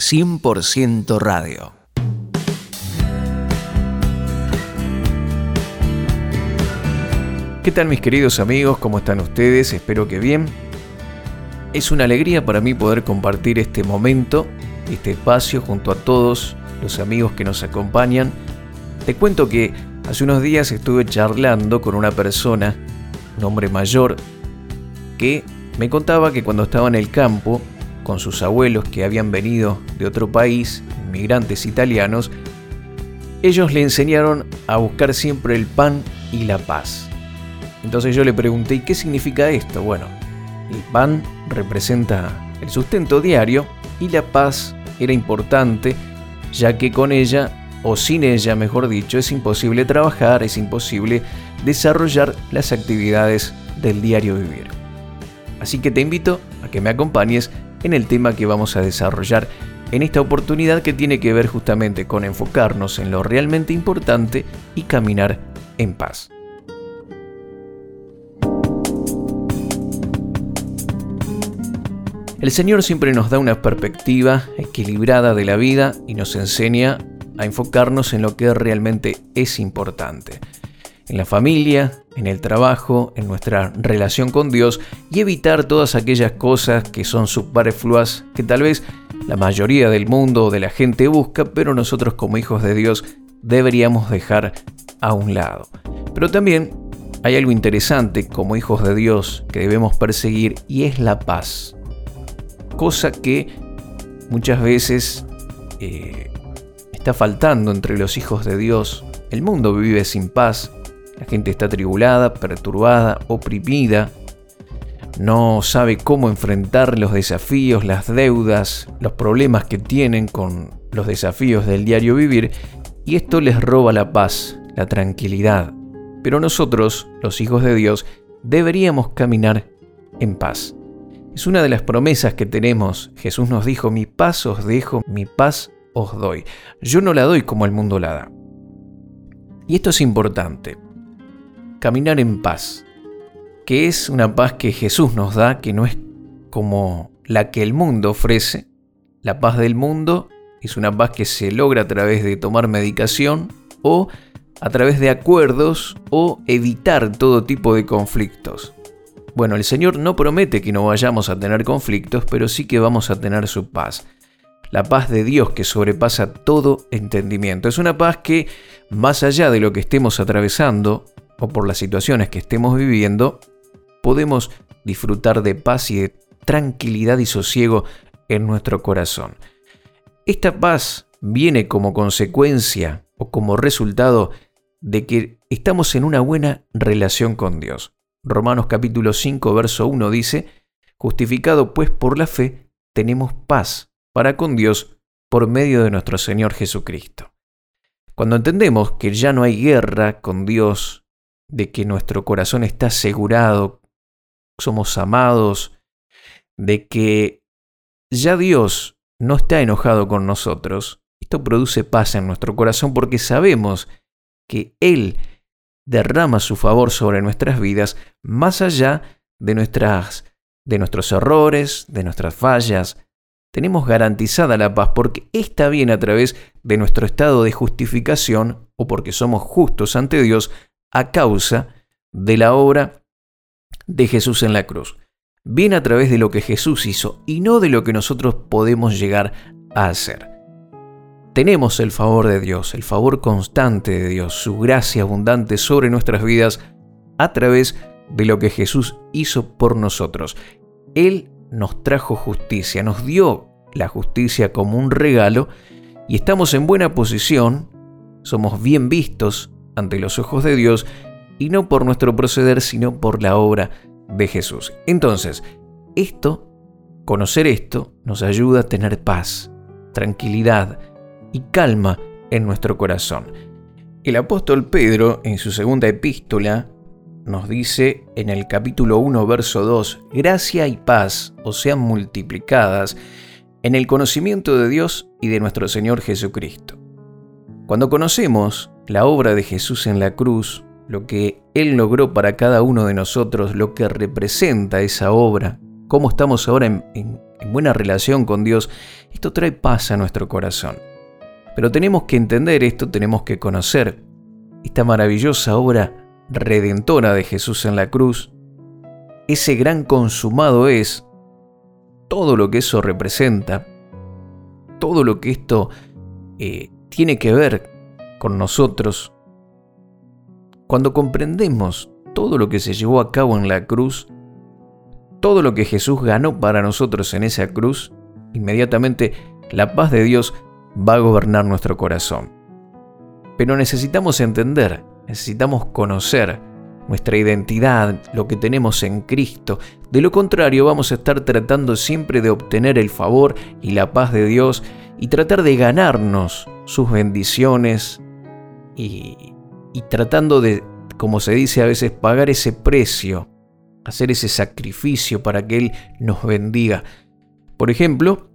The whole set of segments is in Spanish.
100% radio. ¿Qué tal mis queridos amigos? ¿Cómo están ustedes? Espero que bien. Es una alegría para mí poder compartir este momento, este espacio junto a todos los amigos que nos acompañan. Te cuento que hace unos días estuve charlando con una persona, un hombre mayor, que me contaba que cuando estaba en el campo con sus abuelos que habían venido de otro país, inmigrantes italianos, ellos le enseñaron a buscar siempre el pan y la paz. Entonces yo le pregunté, ¿y qué significa esto? Bueno, el pan representa el sustento diario y la paz era importante, ya que con ella, o sin ella mejor dicho, es imposible trabajar, es imposible desarrollar las actividades del diario vivir. Así que te invito a que me acompañes en el tema que vamos a desarrollar en esta oportunidad que tiene que ver justamente con enfocarnos en lo realmente importante y caminar en paz. El Señor siempre nos da una perspectiva equilibrada de la vida y nos enseña a enfocarnos en lo que realmente es importante en la familia, en el trabajo, en nuestra relación con Dios y evitar todas aquellas cosas que son superfluas que tal vez la mayoría del mundo o de la gente busca, pero nosotros como hijos de Dios deberíamos dejar a un lado. Pero también hay algo interesante como hijos de Dios que debemos perseguir y es la paz. Cosa que muchas veces eh, está faltando entre los hijos de Dios. El mundo vive sin paz, la gente está tribulada, perturbada, oprimida, no sabe cómo enfrentar los desafíos, las deudas, los problemas que tienen con los desafíos del diario vivir y esto les roba la paz, la tranquilidad. Pero nosotros, los hijos de Dios, deberíamos caminar en paz. Es una de las promesas que tenemos. Jesús nos dijo, mi paz os dejo, mi paz os doy. Yo no la doy como el mundo la da. Y esto es importante caminar en paz, que es una paz que Jesús nos da, que no es como la que el mundo ofrece. La paz del mundo es una paz que se logra a través de tomar medicación o a través de acuerdos o evitar todo tipo de conflictos. Bueno, el Señor no promete que no vayamos a tener conflictos, pero sí que vamos a tener su paz. La paz de Dios que sobrepasa todo entendimiento. Es una paz que, más allá de lo que estemos atravesando, o por las situaciones que estemos viviendo, podemos disfrutar de paz y de tranquilidad y sosiego en nuestro corazón. Esta paz viene como consecuencia o como resultado de que estamos en una buena relación con Dios. Romanos capítulo 5, verso 1 dice, justificado pues por la fe, tenemos paz para con Dios por medio de nuestro Señor Jesucristo. Cuando entendemos que ya no hay guerra con Dios, de que nuestro corazón está asegurado, somos amados, de que ya Dios no está enojado con nosotros, esto produce paz en nuestro corazón porque sabemos que Él derrama su favor sobre nuestras vidas más allá de, nuestras, de nuestros errores, de nuestras fallas. Tenemos garantizada la paz porque está bien a través de nuestro estado de justificación o porque somos justos ante Dios a causa de la obra de Jesús en la cruz. Viene a través de lo que Jesús hizo y no de lo que nosotros podemos llegar a hacer. Tenemos el favor de Dios, el favor constante de Dios, su gracia abundante sobre nuestras vidas a través de lo que Jesús hizo por nosotros. Él nos trajo justicia, nos dio la justicia como un regalo y estamos en buena posición, somos bien vistos ante los ojos de Dios y no por nuestro proceder, sino por la obra de Jesús. Entonces, esto, conocer esto, nos ayuda a tener paz, tranquilidad y calma en nuestro corazón. El apóstol Pedro, en su segunda epístola, nos dice en el capítulo 1, verso 2, gracia y paz os sean multiplicadas en el conocimiento de Dios y de nuestro Señor Jesucristo. Cuando conocemos la obra de Jesús en la cruz, lo que Él logró para cada uno de nosotros, lo que representa esa obra cómo estamos ahora en, buena relación con Dios, esto trae paz a nuestro corazón. Pero tenemos que entender esto, tenemos que conocer esta maravillosa obra redentora de Jesús en la cruz. Ese gran consumado es todo lo que eso representa, todo lo que esto eh, tiene que ver con nosotros. Cuando comprendemos todo lo que se llevó a cabo en la cruz, todo lo que Jesús ganó para nosotros en esa cruz, inmediatamente la paz de Dios va a gobernar nuestro corazón. Pero necesitamos entender, necesitamos conocer nuestra identidad, lo que tenemos en Cristo. De lo contrario, vamos a estar tratando siempre de obtener el favor y la paz de Dios y tratar de ganarnos sus bendiciones y, tratando de, como se dice a veces, pagar ese precio hacer ese sacrificio para que Él nos bendiga. Por ejemplo,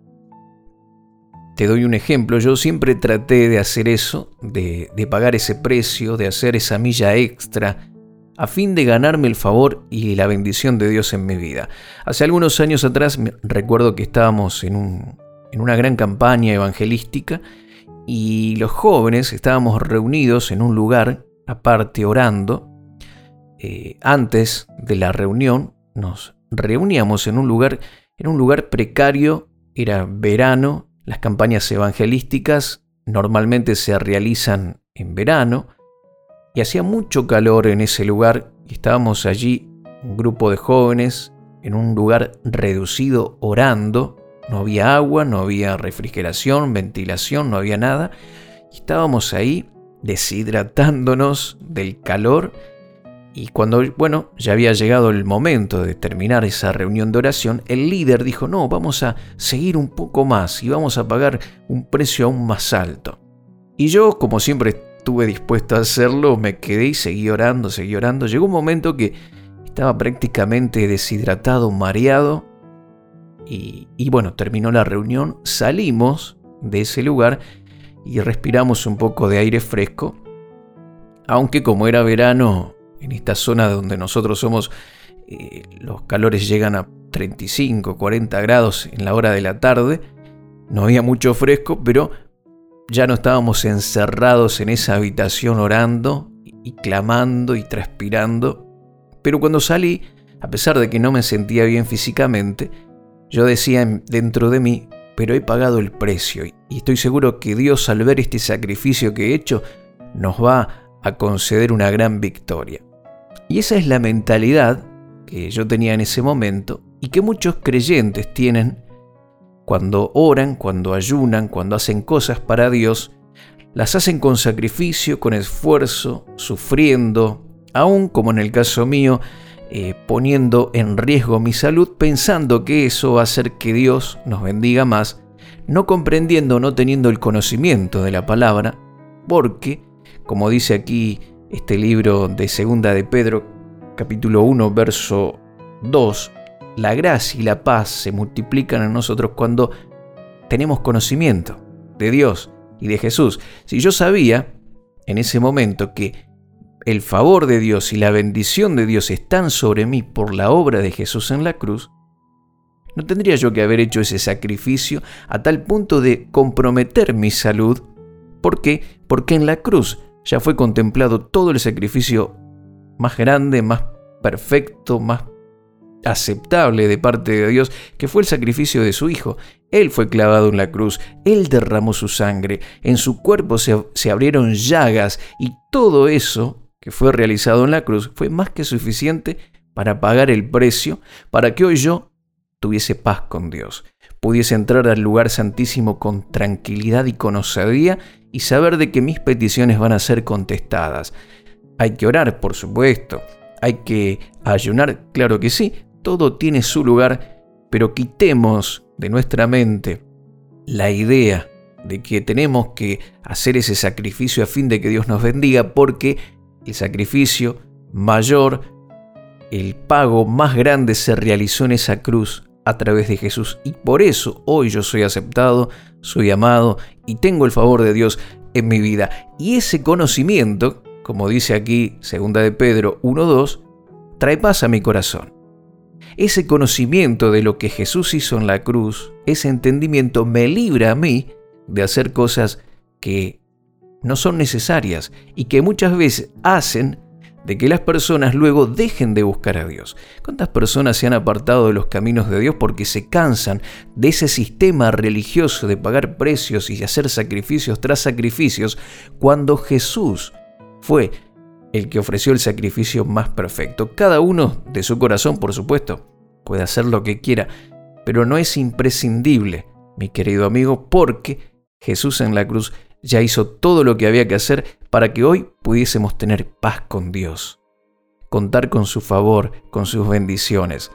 te doy un ejemplo, yo siempre traté de hacer eso, de, pagar ese precio, de hacer esa milla extra, a fin de ganarme el favor y la bendición de Dios en mi vida. Hace algunos años atrás recuerdo que estábamos en, un, en una gran campaña evangelística y los jóvenes estábamos reunidos en un lugar aparte orando. Eh, antes de la reunión nos reuníamos en un lugar, en un lugar precario, era verano, las campañas evangelísticas normalmente se realizan en verano y hacía mucho calor en ese lugar y estábamos allí, un grupo de jóvenes, en un lugar reducido orando, no había agua, no había refrigeración, ventilación, no había nada, estábamos ahí deshidratándonos del calor y cuando, bueno, ya había llegado el momento de terminar esa reunión de oración, el líder dijo, no, vamos a seguir un poco más y vamos a pagar un precio aún más alto. Y yo, como siempre estuve dispuesto a hacerlo, me quedé y seguí orando, seguí orando. Llegó un momento que estaba prácticamente deshidratado, mareado. Y, bueno, terminó la reunión, salimos de ese lugar y respiramos un poco de aire fresco. Aunque como era verano, en esta zona donde nosotros somos, eh, los calores llegan a 35, 40 grados en la hora de la tarde. No había mucho fresco, pero ya no estábamos encerrados en esa habitación orando y clamando y transpirando. Pero cuando salí, a pesar de que no me sentía bien físicamente, yo decía dentro de mí, pero he pagado el precio y estoy seguro que Dios al ver este sacrificio que he hecho nos va a conceder una gran victoria. Y esa es la mentalidad que yo tenía en ese momento y que muchos creyentes tienen cuando oran, cuando ayunan, cuando hacen cosas para Dios, las hacen con sacrificio, con esfuerzo, sufriendo, aún como en el caso mío, eh, poniendo en riesgo mi salud, pensando que eso va a hacer que Dios nos bendiga más, no comprendiendo, no teniendo el conocimiento de la palabra, porque, como dice aquí este libro de Segunda de Pedro, capítulo 1, verso 2, la gracia y la paz se multiplican en nosotros cuando tenemos conocimiento de Dios y de Jesús. Si yo sabía en ese momento que el favor de Dios y la bendición de Dios están sobre mí por la obra de Jesús en la cruz, no tendría yo que haber hecho ese sacrificio a tal punto de comprometer mi salud. ¿Por qué? Porque en la cruz ya fue contemplado todo el sacrificio más grande, más perfecto, más aceptable de parte de Dios, que fue el sacrificio de su Hijo. Él fue clavado en la cruz, Él derramó su sangre, en su cuerpo se, se, abrieron llagas y todo eso que fue realizado en la cruz fue más que suficiente para pagar el precio, para que hoy yo tuviese paz con Dios, pudiese entrar al lugar santísimo con tranquilidad y con osadía y saber de que mis peticiones van a ser contestadas. Hay que orar, por supuesto. Hay que ayunar, claro que sí. Todo tiene su lugar, pero quitemos de nuestra mente la idea de que tenemos que hacer ese sacrificio a fin de que Dios nos bendiga, porque el sacrificio mayor, el pago más grande se realizó en esa cruz a través de Jesús. Y por eso hoy yo soy aceptado, soy amado y tengo el favor de Dios en mi vida. Y ese conocimiento, como dice aquí segunda de Pedro 1.2, trae paz a mi corazón. Ese conocimiento de lo que Jesús hizo en la cruz, ese entendimiento me libra a mí de hacer cosas que no son necesarias y que muchas veces hacen de que las personas luego dejen de buscar a Dios. ¿Cuántas personas se han apartado de los caminos de Dios porque se cansan de ese sistema religioso de pagar precios y hacer sacrificios tras sacrificios cuando Jesús fue el que ofreció el sacrificio más perfecto? Cada uno de su corazón, por supuesto, puede hacer lo que quiera, pero no es imprescindible, mi querido amigo, porque Jesús en la cruz ya hizo todo lo que había que hacer para que hoy pudiésemos tener paz con Dios, contar con su favor, con sus bendiciones.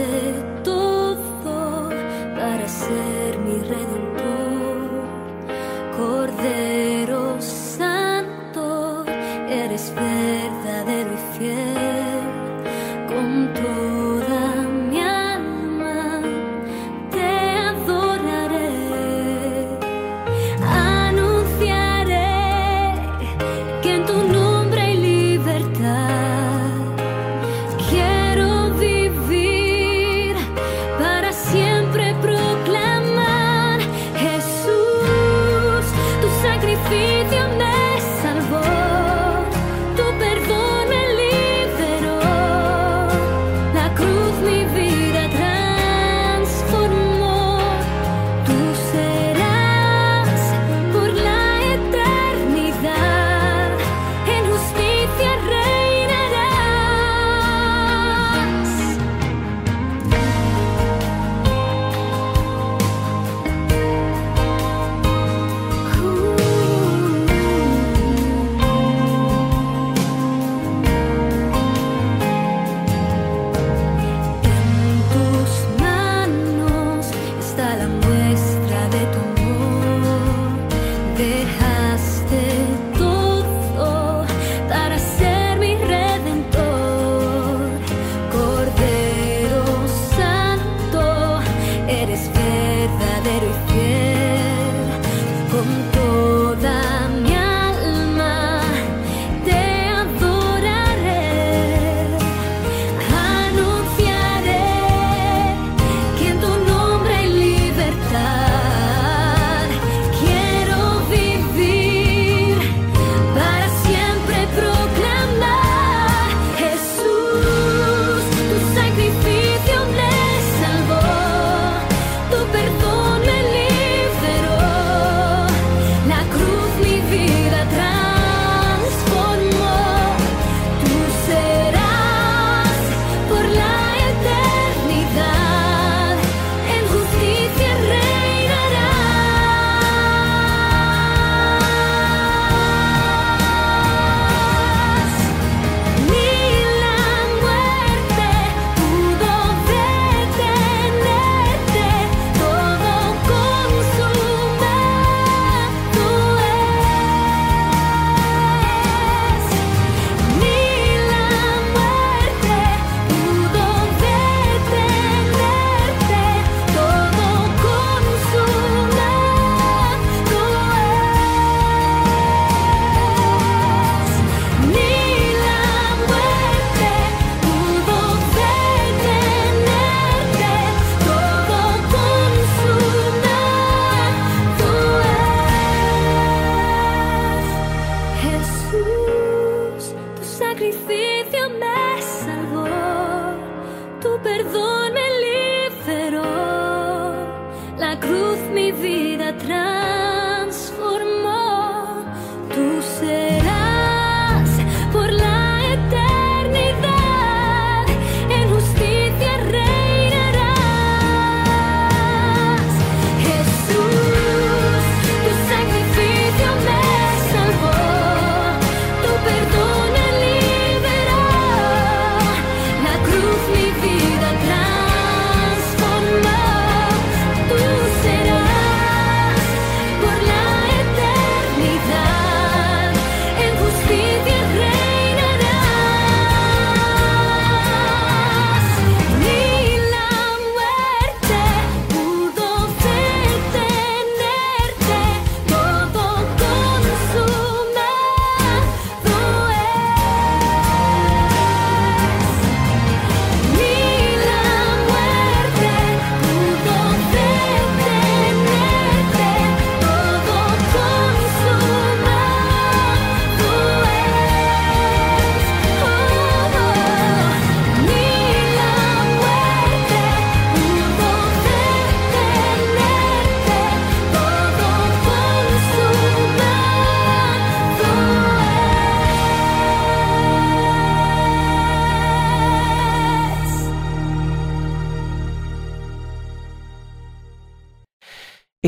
that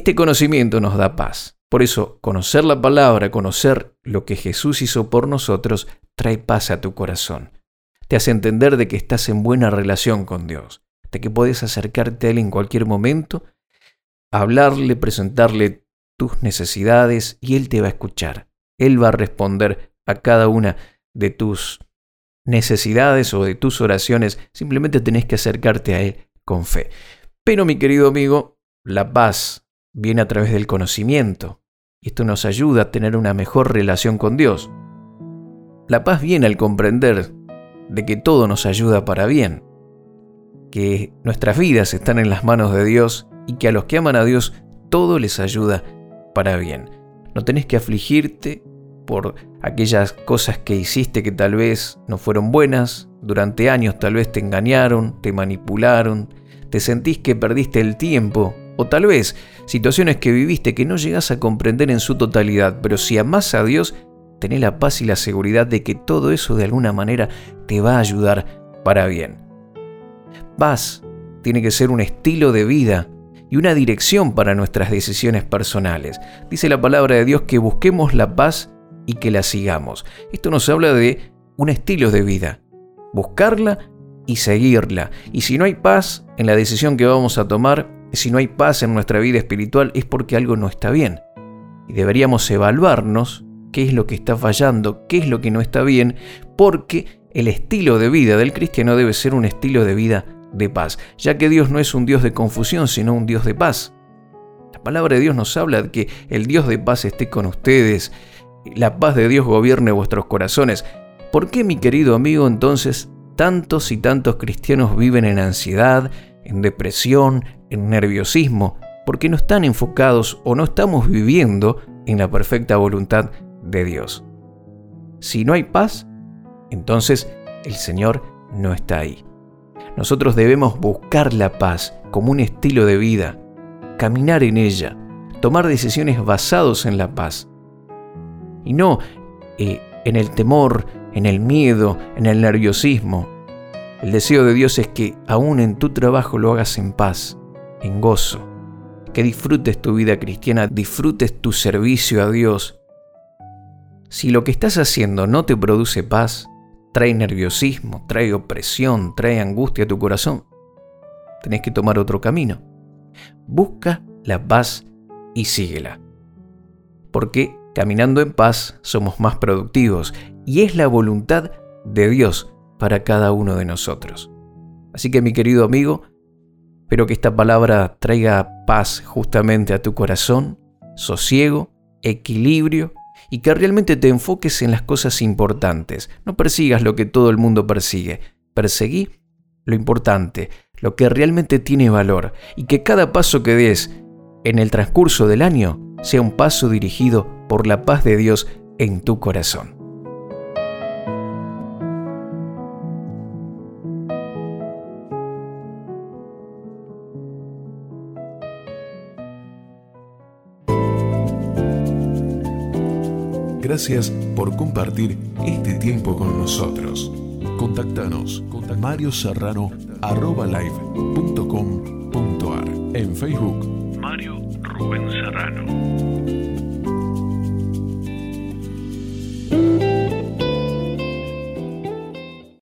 Este conocimiento nos da paz. Por eso, conocer la palabra, conocer lo que Jesús hizo por nosotros, trae paz a tu corazón. Te hace entender de que estás en buena relación con Dios, de que puedes acercarte a Él en cualquier momento, hablarle, presentarle tus necesidades y Él te va a escuchar. Él va a responder a cada una de tus necesidades o de tus oraciones. Simplemente tenés que acercarte a Él con fe. Pero mi querido amigo, la paz viene a través del conocimiento. Y esto nos ayuda a tener una mejor relación con Dios. La paz viene al comprender de que todo nos ayuda para bien, que nuestras vidas están en las manos de Dios y que a los que aman a Dios todo les ayuda para bien. No tenés que afligirte por aquellas cosas que hiciste que tal vez no fueron buenas, durante años tal vez te engañaron, te manipularon, te sentís que perdiste el tiempo, o tal vez situaciones que viviste que no llegas a comprender en su totalidad, pero si amás a Dios, tenés la paz y la seguridad de que todo eso de alguna manera te va a ayudar para bien. Paz tiene que ser un estilo de vida y una dirección para nuestras decisiones personales. Dice la palabra de Dios que busquemos la paz y que la sigamos. Esto nos habla de un estilo de vida. Buscarla y seguirla. Y si no hay paz en la decisión que vamos a tomar, si no hay paz en nuestra vida espiritual, es porque algo no está bien. Y deberíamos evaluarnos qué es lo que está fallando, qué es lo que no está bien, porque el estilo de vida del cristiano debe ser un estilo de vida de paz, ya que Dios no es un Dios de confusión, sino un Dios de paz. La palabra de Dios nos habla de que el Dios de paz esté con ustedes, la paz de Dios gobierne vuestros corazones. ¿Por qué, mi querido amigo, entonces tantos y tantos cristianos viven en ansiedad, en depresión, en nerviosismo? Porque no están enfocados o no estamos viviendo en la perfecta voluntad de Dios. Si no hay paz, entonces el Señor no está ahí. Nosotros debemos buscar la paz como un estilo de vida, caminar en ella, tomar decisiones basados en la paz. Y no eh, en el temor, en el miedo, en el nerviosismo. El deseo de Dios es que aún en tu trabajo lo hagas en paz, en gozo, que disfrutes tu vida cristiana, disfrutes tu servicio a Dios si lo que estás haciendo no te produce paz, trae nerviosismo, trae opresión, trae angustia a tu corazón, tenés que tomar otro camino. Busca la paz y síguela. Porque caminando en paz somos más productivos y es la voluntad de Dios para cada uno de nosotros. Así que mi querido amigo, espero que esta palabra traiga paz justamente a tu corazón, sosiego, equilibrio y que realmente te enfoques en las cosas importantes. No persigas lo que todo el mundo persigue. Perseguí lo importante, lo que realmente tiene valor y que cada paso que des en el transcurso del año sea un paso dirigido por la paz de Dios en tu corazón. Gracias por compartir este tiempo con nosotros. Contactanos con Mario Serrano en Facebook Mario Rubén Serrano.